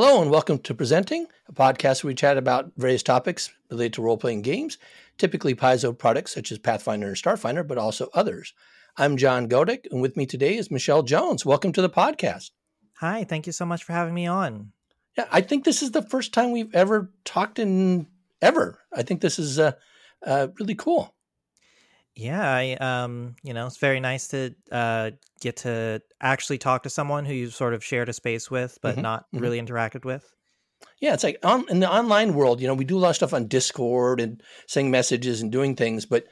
Hello, and welcome to Presenting, a podcast where we chat about various topics related to role playing games, typically Paizo products such as Pathfinder and Starfinder, but also others. I'm John Godick, and with me today is Michelle Jones. Welcome to the podcast. Hi, thank you so much for having me on. Yeah, I think this is the first time we've ever talked in ever. I think this is uh, uh, really cool. Yeah, I um, you know, it's very nice to uh, get to actually talk to someone who you've sort of shared a space with, but mm-hmm, not mm-hmm. really interacted with. Yeah, it's like on, in the online world, you know, we do a lot of stuff on Discord and sending messages and doing things, but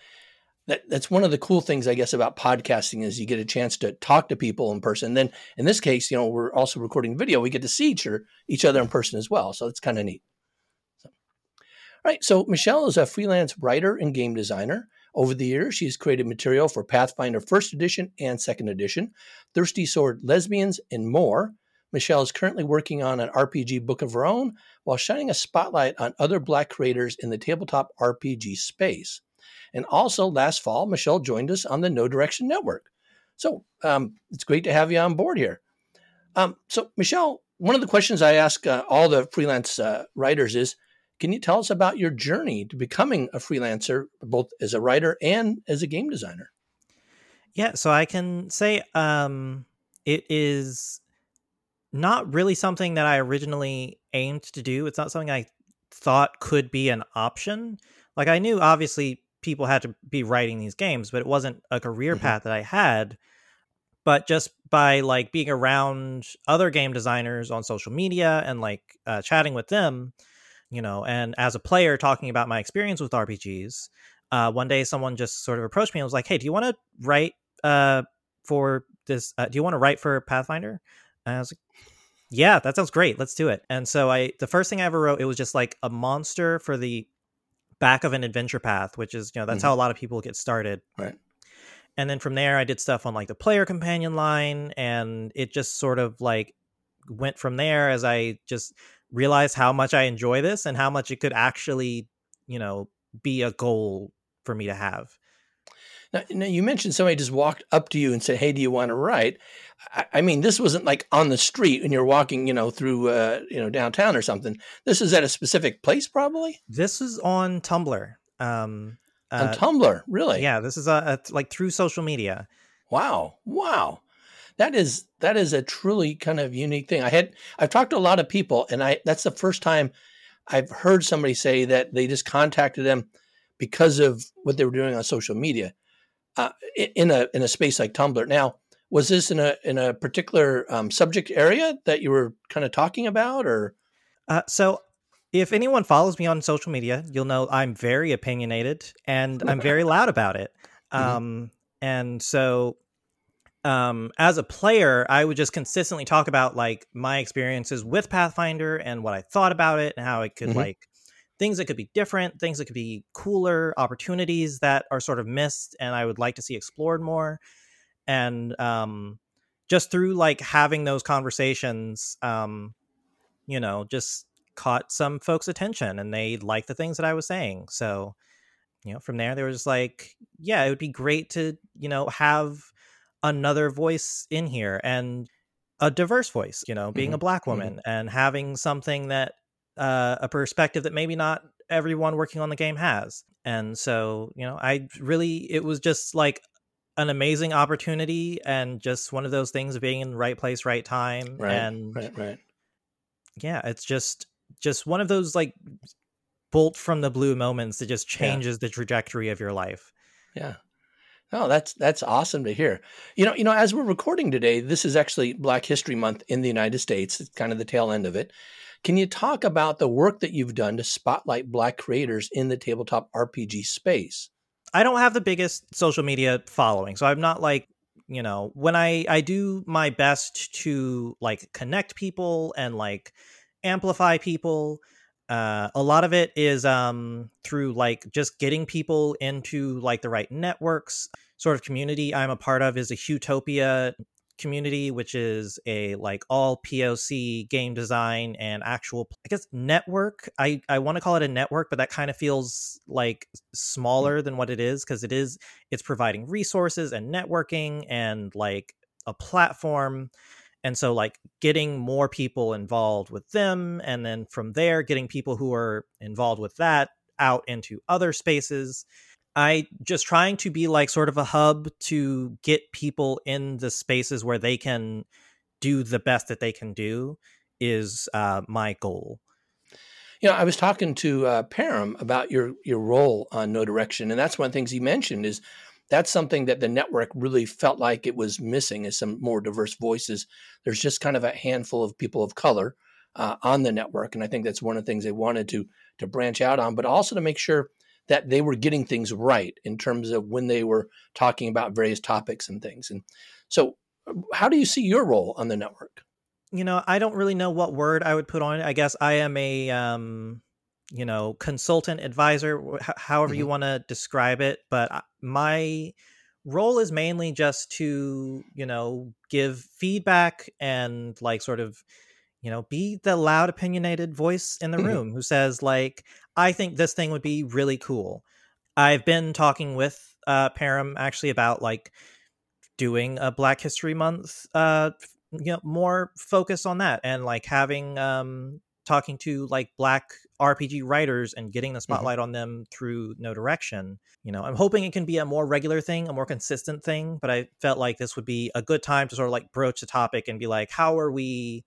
that, that's one of the cool things, I guess, about podcasting is you get a chance to talk to people in person. And then in this case, you know, we're also recording video. We get to see each other, each other in person as well. So it's kind of neat. So, all right. So Michelle is a freelance writer and game designer. Over the years, she has created material for Pathfinder First Edition and Second Edition, Thirsty Sword Lesbians, and more. Michelle is currently working on an RPG book of her own while shining a spotlight on other Black creators in the tabletop RPG space. And also, last fall, Michelle joined us on the No Direction Network. So um, it's great to have you on board here. Um, so, Michelle, one of the questions I ask uh, all the freelance uh, writers is can you tell us about your journey to becoming a freelancer, both as a writer and as a game designer? Yeah, so I can say um, it is not really something that I originally aimed to do. It's not something I thought could be an option. Like I knew obviously people had to be writing these games, but it wasn't a career mm-hmm. path that I had. But just by like being around other game designers on social media and like uh, chatting with them, you know, and as a player talking about my experience with RPGs, uh, one day someone just sort of approached me and was like, "Hey, do you want to write uh, for this? Uh, do you want to write for Pathfinder?" And I was like, "Yeah, that sounds great. Let's do it." And so I, the first thing I ever wrote, it was just like a monster for the back of an adventure path, which is you know that's mm-hmm. how a lot of people get started. Right. And then from there, I did stuff on like the player companion line, and it just sort of like went from there as I just realize how much I enjoy this and how much it could actually, you know, be a goal for me to have. Now, now you mentioned somebody just walked up to you and said, "Hey, do you want to write?" I, I mean, this wasn't like on the street and you're walking, you know, through, uh, you know, downtown or something. This is at a specific place, probably. This is on Tumblr. Um, uh, on Tumblr, really? Yeah, this is a, a like through social media. Wow! Wow! That is that is a truly kind of unique thing. I had I've talked to a lot of people, and I that's the first time I've heard somebody say that they just contacted them because of what they were doing on social media uh, in a in a space like Tumblr. Now, was this in a in a particular um, subject area that you were kind of talking about, or? Uh, so if anyone follows me on social media, you'll know I'm very opinionated and I'm very loud about it. Mm-hmm. Um, and so um, as a player, I would just consistently talk about like my experiences with Pathfinder and what I thought about it and how it could mm-hmm. like things that could be different, things that could be cooler, opportunities that are sort of missed and I would like to see explored more. And um, just through like having those conversations, um, you know, just caught some folks' attention and they liked the things that I was saying. So, you know, from there, they were just like, yeah, it would be great to, you know, have another voice in here and a diverse voice, you know, being mm-hmm. a black mm-hmm. woman mm-hmm. and having something that uh, a perspective that maybe not everyone working on the game has. And so, you know, I really, it was just like an amazing opportunity and just one of those things of being in the right place, right time. Right, and right, right. Yeah, it's just, just one of those like bolt from the blue moments that just changes yeah. the trajectory of your life. Yeah. Oh, that's that's awesome to hear. You know, you know, as we're recording today, this is actually Black History Month in the United States. It's kind of the tail end of it. Can you talk about the work that you've done to spotlight Black creators in the tabletop RPG space? I don't have the biggest social media following, so I'm not like you know when I I do my best to like connect people and like amplify people uh, a lot of it is um, through like just getting people into like the right networks sort of community i'm a part of is a Utopia community which is a like all poc game design and actual i guess network i i want to call it a network but that kind of feels like hmm. smaller than what it is because it is it's providing resources and networking and like a platform and so like getting more people involved with them and then from there getting people who are involved with that out into other spaces. I just trying to be like sort of a hub to get people in the spaces where they can do the best that they can do is uh, my goal. You know, I was talking to uh, Param about your your role on No Direction, and that's one of the things he mentioned is that's something that the network really felt like it was missing is some more diverse voices. There's just kind of a handful of people of color uh, on the network, and I think that's one of the things they wanted to to branch out on, but also to make sure that they were getting things right in terms of when they were talking about various topics and things. And so, uh, how do you see your role on the network? You know, I don't really know what word I would put on it. I guess I am a um, you know consultant advisor however mm-hmm. you want to describe it but my role is mainly just to you know give feedback and like sort of you know be the loud opinionated voice in the mm-hmm. room who says like i think this thing would be really cool i've been talking with uh param actually about like doing a black history month uh you know more focus on that and like having um talking to like black RPG writers and getting the mm-hmm. spotlight mm-hmm. on them through No Direction. You know, I'm hoping it can be a more regular thing, a more consistent thing, but I felt like this would be a good time to sort of like broach the topic and be like, how are we,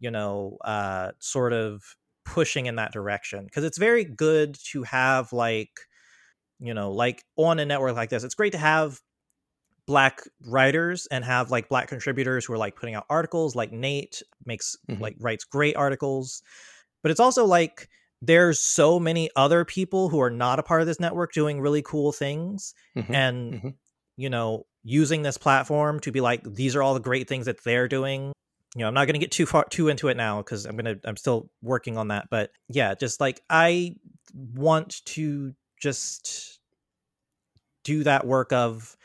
you know, uh, sort of pushing in that direction? Because it's very good to have like, you know, like on a network like this, it's great to have black writers and have like black contributors who are like putting out articles like Nate makes mm-hmm. like writes great articles but it's also like there's so many other people who are not a part of this network doing really cool things mm-hmm. and mm-hmm. you know using this platform to be like these are all the great things that they're doing you know i'm not going to get too far too into it now because i'm going to i'm still working on that but yeah just like i want to just do that work of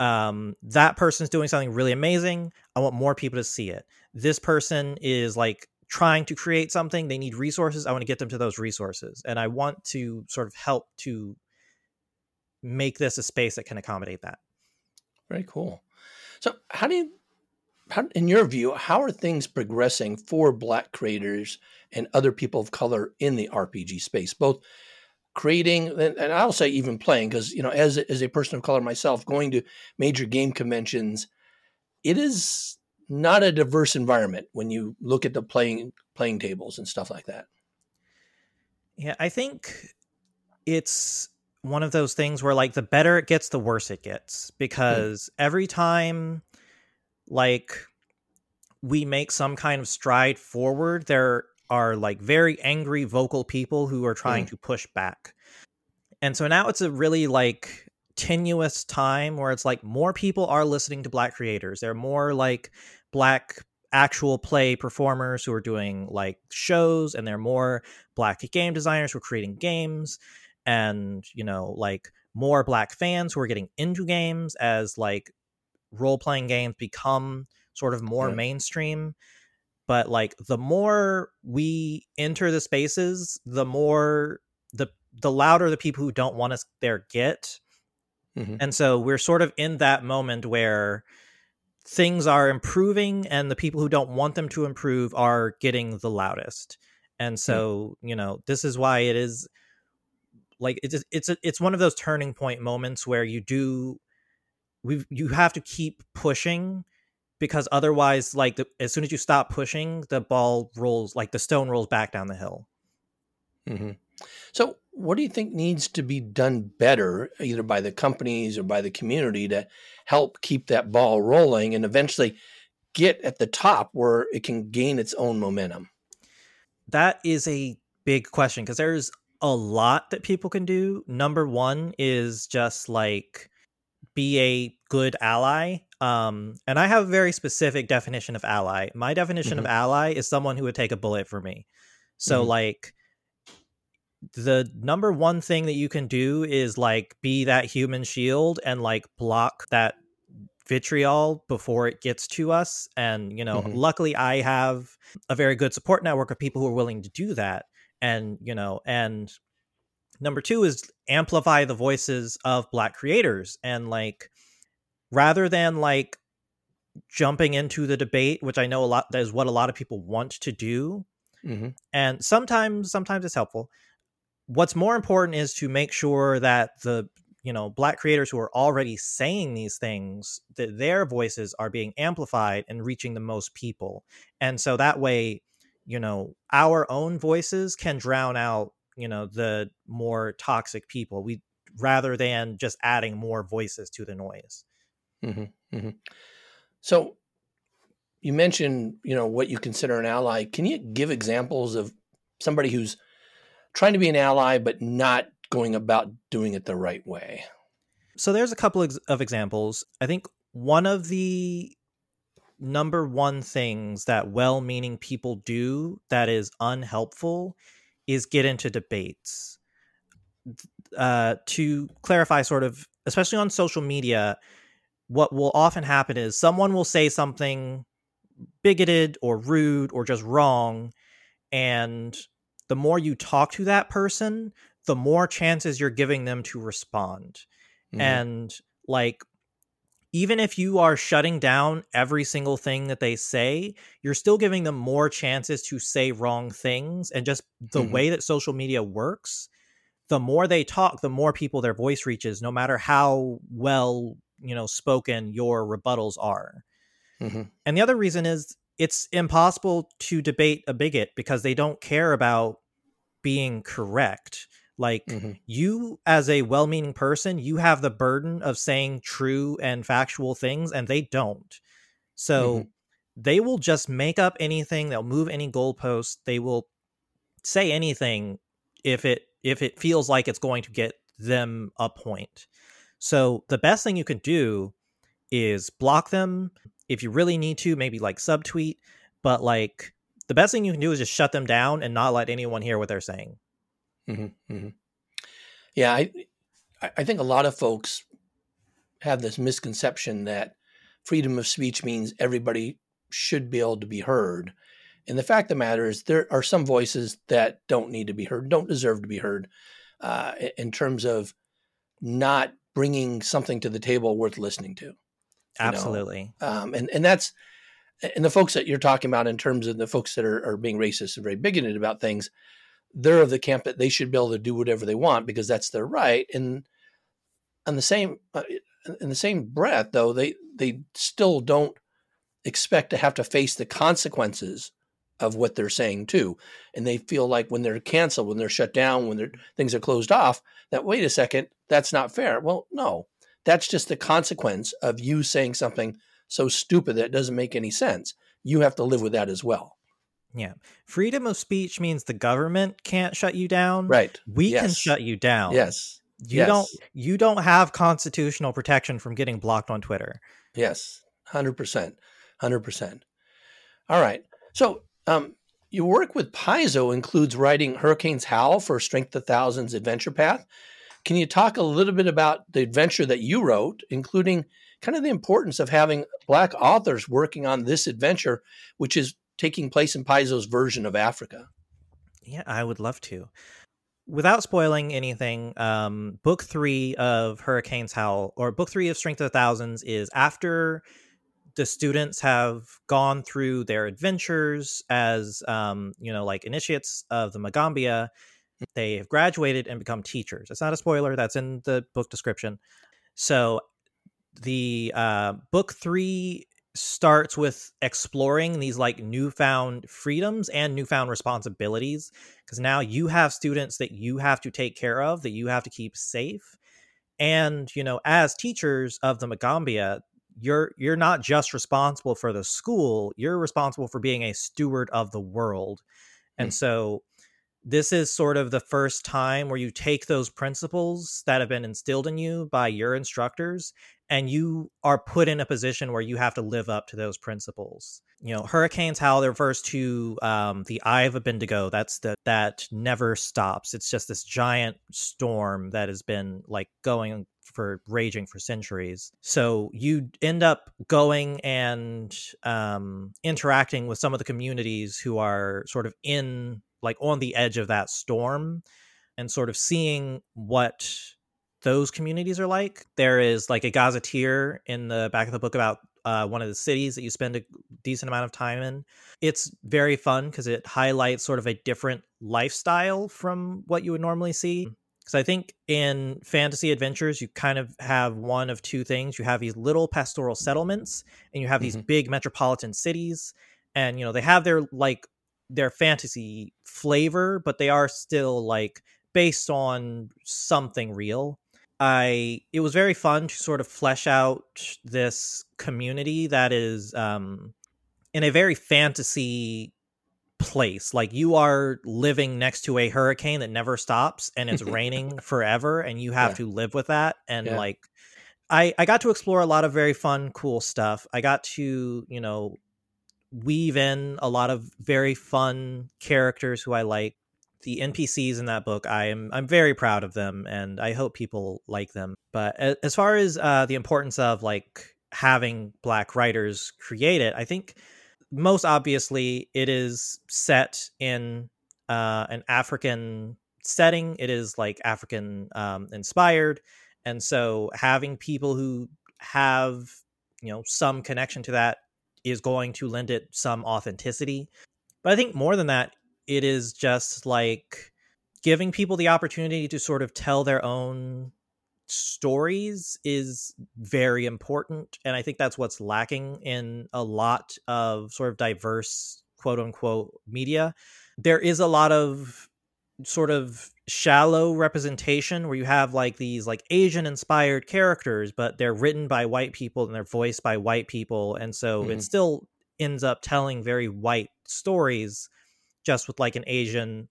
um that person's doing something really amazing i want more people to see it this person is like trying to create something they need resources i want to get them to those resources and i want to sort of help to make this a space that can accommodate that. Very cool. So how do you how, in your view how are things progressing for black creators and other people of color in the rpg space both creating and, i'll say even playing because you know as, as a person of color myself going to major game conventions it is not a diverse environment when you look at the playing playing tables and stuff like that. Yeah, I think it's one of those things where like the better it gets, the worse it gets hmm. because mm. every time like we make some kind of stride forward, there are like very angry vocal people who are trying mm. to push back. And so now it's a really like tenuous time where it's like more people are listening to black creators. They're more like black actual play performers who are doing like shows and they're more black game designers who are creating games. And you know like more black fans who are getting into games as like role playing games become sort of more mainstream. But like the more we enter the spaces the more the the louder the people who don't want us there get mm-hmm. and so we're sort of in that moment where things are improving and the people who don't want them to improve are getting the loudest and hmm. so mm. you know this is why it is like it's it's a, it's one of those turning point moments where you do we you have to keep pushing because otherwise like the, as soon as you stop pushing the ball rolls like the stone rolls back down the hill mm-hmm. So what do you think needs to be done better, either by the companies or by the community, to help keep that ball rolling and eventually get at the top where it can gain its own momentum? That is a big question because there's a lot that people can do. Number one is just like be a good ally. Um, and I have a very specific definition of ally. My definition mm-hmm. of ally is someone who would take a bullet for me. So, mm-hmm. like, the number one thing that you can do is like be that human shield and like block that vitriol before it gets to us and you know mm-hmm. luckily i have a very good support network of people who are willing to do that and you know and number two is amplify the voices of black creators and like rather than like jumping into the debate, which I know a lot that is what a lot of people want to do. Mm-hmm. And sometimes sometimes it's helpful. What's more important is to make sure that the you know black creators who are already saying these things that their voices are being amplified and reaching the most people and so that way you know our own voices can drown out you know the more toxic people we rather than just adding more voices to the noise mm-hmm. Mm-hmm. so you mentioned you know what you consider an ally can you give examples of somebody who's trying to be an ally but not going about doing it the right way? So there's a couple of examples. I think one of the number one things that well-meaning people do that is unhelpful is get into debates. Uh, to clarify, sort of, especially on social media, what will often happen is someone will say something bigoted or rude or just wrong, and the more you talk to that person, the more chances you're giving them to respond. Mm-hmm. And like even if you are shutting down every single thing that they say, you're still giving them more chances to say wrong things. And just the mm-hmm. way that social media works, the more they talk, the more people their voice reaches, no matter how well, you know, spoken your rebuttals are. Mm-hmm. And the other reason is it's impossible to debate a bigot because they don't care about being correct. Like mm-hmm. you, as a well meaning person, you have the burden of saying true and factual things, and they don't. So mm-hmm. they will just make up anything. They'll move any goalpost. They will say anything if it if it feels like it's going to get them a point. So the best thing you can do is block them if you really need to, maybe like subtweet, but like the best thing you can do is just shut them down and not let anyone hear what they're saying. Mm-hmm, mm-hmm. Yeah, I I think a lot of folks have this misconception that freedom of speech means everybody should be able to be heard. And the fact of the matter is, there are some voices that don't need to be heard, don't deserve to be heard, uh, in terms of not bringing something to the table worth listening to. Absolutely. Um, and and that's and the folks that you're talking about in terms of the folks that are, are being racist and very bigoted about things they're of the camp that they should be able to do whatever they want because that's their right. And on the same uh, in the same breath, though, they they still don't expect to have to face the consequences of what they're saying too. And they feel like when they're canceled, when they're shut down, when their things are closed off, that wait a second, that's not fair. Well, no, that's just the consequence of you saying something so stupid that doesn't make any sense. You have to live with that as well. Yeah. Freedom of speech means the government can't shut you down. Right. We yes. can shut you down. Yes. You yes. don't you don't have constitutional protection from getting blocked on Twitter. Yes. 100%. 100%. All right. So, um your work with Paizo includes writing Hurricane's Howl for Strength of Thousands Adventure Path. Can you talk a little bit about the adventure that you wrote, including kind of the importance of having Black authors working on this adventure, which is taking place in Paizo's version of Africa. Yeah, I would love to. Without spoiling anything, um, book three of Hurricane's Howl, or book three of Strength of Thousands, is after the students have gone through their adventures as, um, you know, like initiates of the Magaambya. They have graduated and become teachers. It's not a spoiler, that's in the book description. So the uh, book three starts with exploring these like newfound freedoms and newfound responsibilities because now you have students that you have to take care of that you have to keep safe and you know as teachers of the Magaambya you're you're not just responsible for the school you're responsible for being a steward of the world and mm. so this is sort of the first time where you take those principles that have been instilled in you by your instructors and you are put in a position where you have to live up to those principles. You know, hurricanes howl They refers to um, the eye of Abendego. That's the that never stops. It's just this giant storm that has been like going for raging for centuries. So you end up going and um, interacting with some of the communities who are sort of in like on the edge of that storm, and sort of seeing what those communities are like. There is like a gazetteer in the back of the book about uh, one of the cities that you spend a decent amount of time in. It's very fun because it highlights sort of a different lifestyle from what you would normally see. Because I think in fantasy adventures, you kind of have one of two things. You have these little pastoral settlements, and you have these Mhm. big metropolitan cities. And, you know, they have their like their fantasy flavor, but they are still like based on something real. I it was very fun to sort of flesh out this community that is um in a very fantasy place. Like you are living next to a hurricane that never stops and it's raining forever and you have Yeah. to live with that and Yeah. like I I got to explore a lot of very fun cool stuff. I got to, you know, weave in a lot of very fun characters who I like. The NPCs in that book, I am I'm very proud of them, and I hope people like them. But as far as uh, the importance of like having black writers create it, I think most obviously it is set in uh, an African setting. It is like African um, inspired, and so having people who have you know some connection to that is going to lend it some authenticity. But I think more than that, it is just like giving people the opportunity to sort of tell their own stories is very important. And I think that's what's lacking in a lot of sort of diverse, quote unquote, media. There is a lot of sort of shallow representation where you have like these like Asian inspired characters, but they're written by white people and they're voiced by white people. And so Mhm. it still ends up telling very white stories just with like an Asian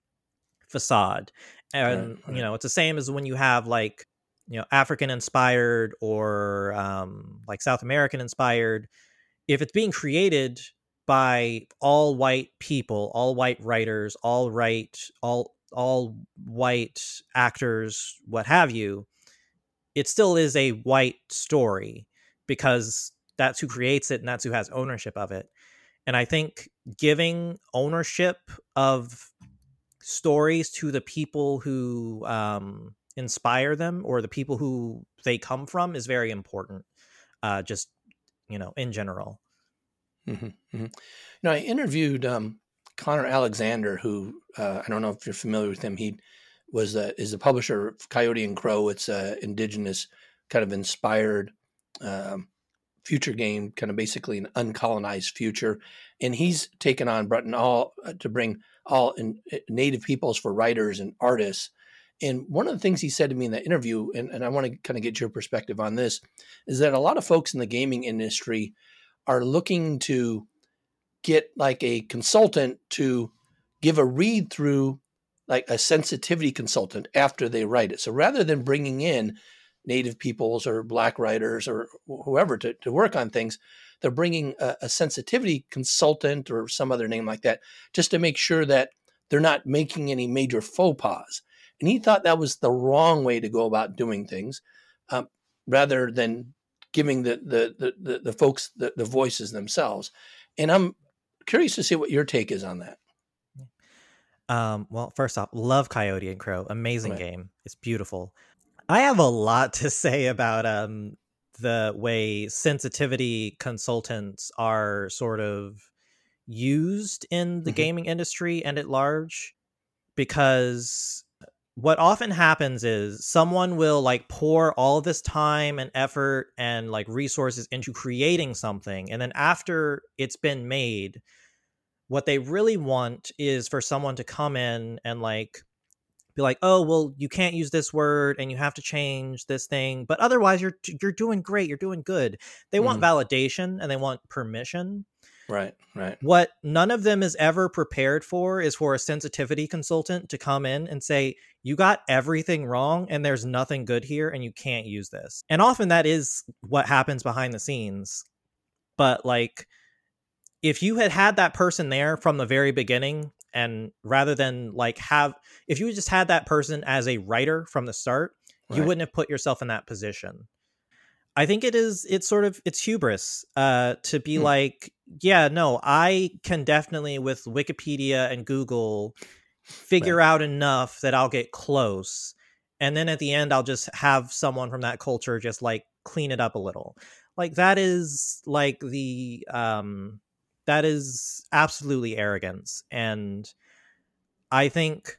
facade. And, right. you know, it's the same as when you have like, you know, African inspired or um, like South American inspired. If it's being created by all white people, all white writers, all right, all all white actors, what have you, it still is a white story because that's who creates it and that's who has ownership of it. And I think giving ownership of stories to the people who um, inspire them or the people who they come from is very important. Uh, just you know, in general. hmm hmm No, I interviewed um, Connor Alexander, who uh, I don't know if you're familiar with him. He was is the publisher of Coyote and Crow. It's a indigenous kind of inspired um, future game, kind of basically an uncolonized future. And he's taken on in all uh, to bring all in, uh, native peoples for writers and artists. And one of the things he said to me in that interview, and, and I want to kind of get your perspective on this, is that a lot of folks in the gaming industry are looking to get like a consultant to give a read through like a sensitivity consultant after they write it. So rather than bringing in native peoples or black writers or whoever to, to work on things, they're bringing a, a sensitivity consultant or some other name like that just to make sure that they're not making any major faux pas. And he thought that was the wrong way to go about doing things, um, rather than giving the the the, the, the folks the, the voices themselves. And I'm curious to see what your take is on that. Um, well, first off, love Coyote and Crow. Amazing Right. game. It's beautiful. I have a lot to say about um the way sensitivity consultants are sort of used in the Mhm. gaming industry and at large because what often happens is someone will like pour all this time and effort and like resources into creating something and then after it's been made what they really want is for someone to come in and like be like oh well you can't use this word and you have to change this thing but otherwise you're you're doing great you're doing good. They want mm. validation and they want permission Right, right. what none of them is ever prepared for is for a sensitivity consultant to come in and say, You got everything wrong and there's nothing good here and you can't use this. And often that is what happens behind the scenes. But like, if you had had that person there from the very beginning, and rather than like have, if you just had that person as a writer from the start, you wouldn't have put yourself in that position. I think it is it's sort of it's hubris uh to be Hmm. like yeah no I can definitely with Wikipedia and Google figure out enough that I'll get close and then at the end I'll just have someone from that culture just like clean it up a little. like that is like the um that is absolutely arrogance and i think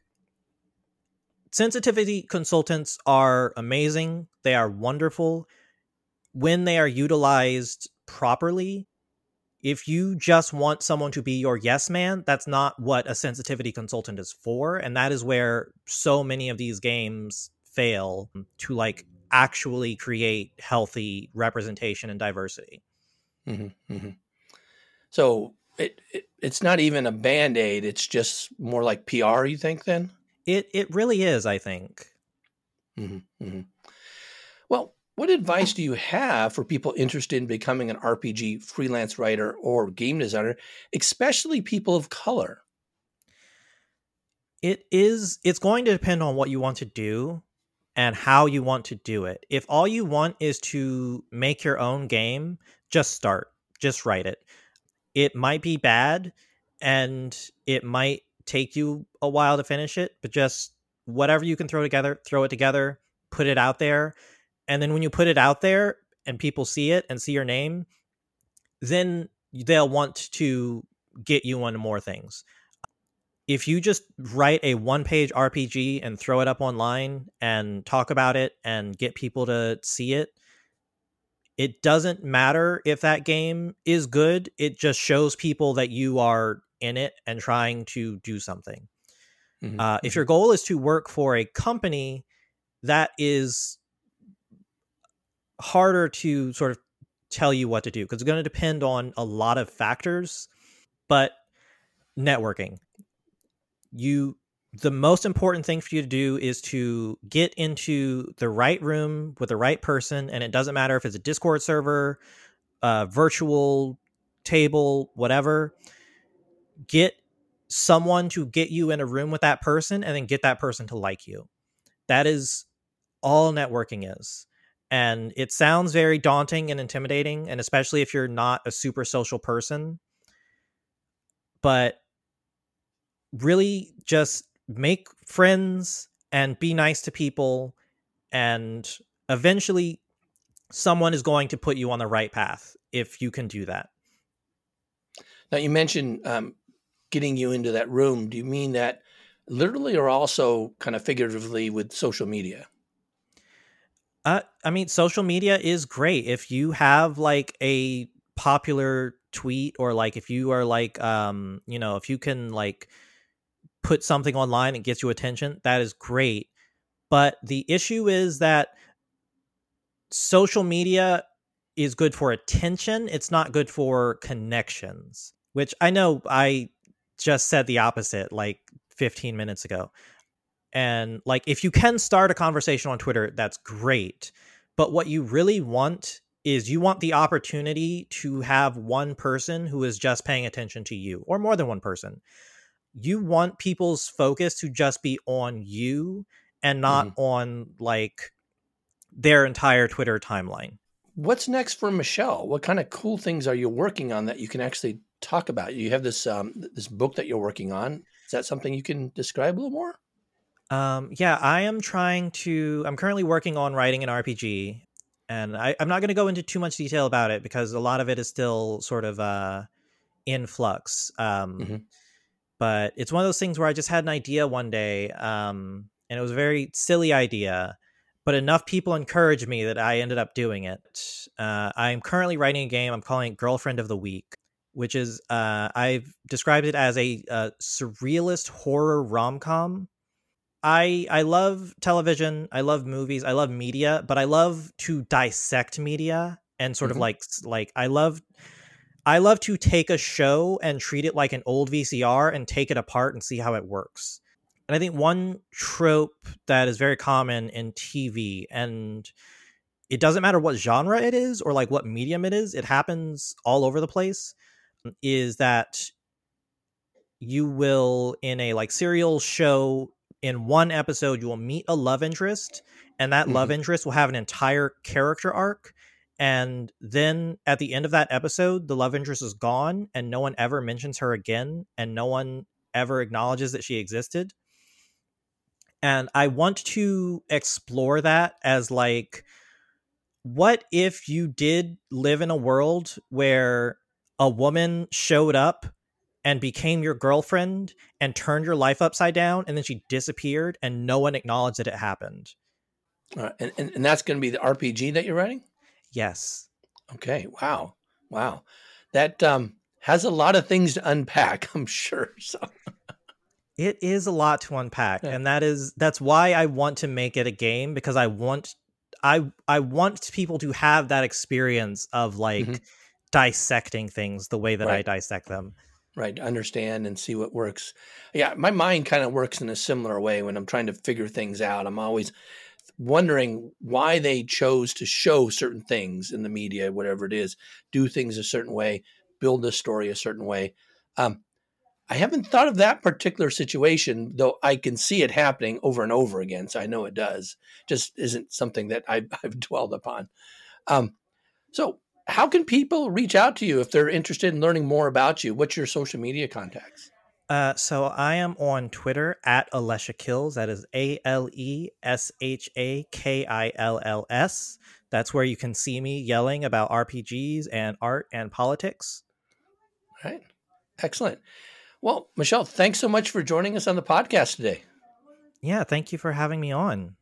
sensitivity consultants are amazing they are wonderful when they are utilized properly if you just want someone to be your yes man that's not what a sensitivity consultant is for and that is where so many of these games fail to like actually create healthy representation and diversity. Mm-hmm, mm-hmm. So it, it, it's not even a band aid; it's just more like PR. You think then? It it really is. I think. Mm-hmm, mm-hmm, well, what advice do you have for people interested in becoming an RPG freelance writer or game designer, especially people of color? It is. It's going to depend on what you want to do and how you want to do it. If all you want is to make your own game, just start, just write it. It might be bad and it might take you a while to finish it, but just whatever you can throw together, throw it together, put it out there. And then when you put it out there and people see it and see your name, then they'll want to get you on more things if you just write a one page RPG and throw it up online and talk about it and get people to see it, it doesn't matter if that game is good. It just shows people that you are in it and trying to do something. Mm-hmm. Uh, if mm-hmm. your goal is to work for a company, that is harder to sort of tell you what to do because it's going to depend on a lot of factors. But networking, you the most important thing for you to do is to get into the right room with the right person and it doesn't matter if it's a discord server a virtual table whatever. Get someone to get you in a room with that person and then get that person to like you. That is all networking is and it sounds very daunting and intimidating and especially if you're not a super social person. But really just make friends and be nice to people and eventually someone is going to put you on the right path if you can do that. Now you mentioned um, getting you into that room. Do you mean that literally or also kind of figuratively with social media uh, i mean social media is great if you have like a popular tweet or like if you are like um you know if you can like put something online and gets you attention, that is great. But the issue is that social media is good for attention, it's not good for connections, which I know I just said the opposite like 15 minutes ago. And like if you can start a conversation on Twitter, that's great. But what you really want is you want the opportunity to have one person who is just paying attention to you or more than one person you want people's focus to just be on you and not mm-hmm. on like their entire Twitter timeline. What's next for Michelle? What kind of cool things are you working on that you can actually talk about? You have this um, this book that you're working on. Is that something you can describe a little more? Um, yeah, I am trying to. I'm currently working on writing an RPG, and I, am not going to go into too much detail about it because a lot of it is still sort of uh, in flux. Um, mm-hmm but it's one of those things where I just had an idea one day, um, and it was a very silly idea, but enough people encouraged me that I ended up doing it. Uh, I'm currently writing a game. I'm calling it Girlfriend of the Week, which is uh, I've described it as a, a surrealist horror rom com. I I love television. I love movies. I love media, but I love to dissect media and sort mm-hmm. of like like I love I love to take a show and treat it like an old VCR and take it apart and see how it works. And I think one trope that is very common in TV, and it doesn't matter what genre it is or like what medium it is, it happens all over the place, is that you will, in a like serial show, in one episode, you will meet a love interest, and that mm-hmm. love interest will have an entire character arc and then at the end of that episode the love interest is gone and no one ever mentions her again and no one ever acknowledges that she existed and i want to explore that as like what if you did live in a world where a woman showed up and became your girlfriend and turned your life upside down and then she disappeared and no one acknowledged that it happened uh, and, and, and that's going to be the rpg that you're writing yes okay wow wow that um has a lot of things to unpack i'm sure so it is a lot to unpack yeah. and that is that's why i want to make it a game because i want i i want people to have that experience of like mm-hmm. dissecting things the way that right. i dissect them right understand and see what works. Yeah my mind kind of works in a similar way when i'm trying to figure things out. I'm always wondering why they chose to show certain things in the media whatever it is do things a certain way build a story a certain way. Um, i haven't thought of that particular situation though i can see it happening over and over again so i know it does. Just isn't something that i've, I've dwelled upon. Um, so how can people reach out to you if they're interested in learning more about you? What's your social media contacts? Uh, so I am on Twitter at Alesha Kills. That is A L E S H A K I L L S. That's where you can see me yelling about RPGs and art and politics. All right. Excellent. Well, Michelle, thanks so much for joining us on the podcast today. Yeah, thank you for having me on.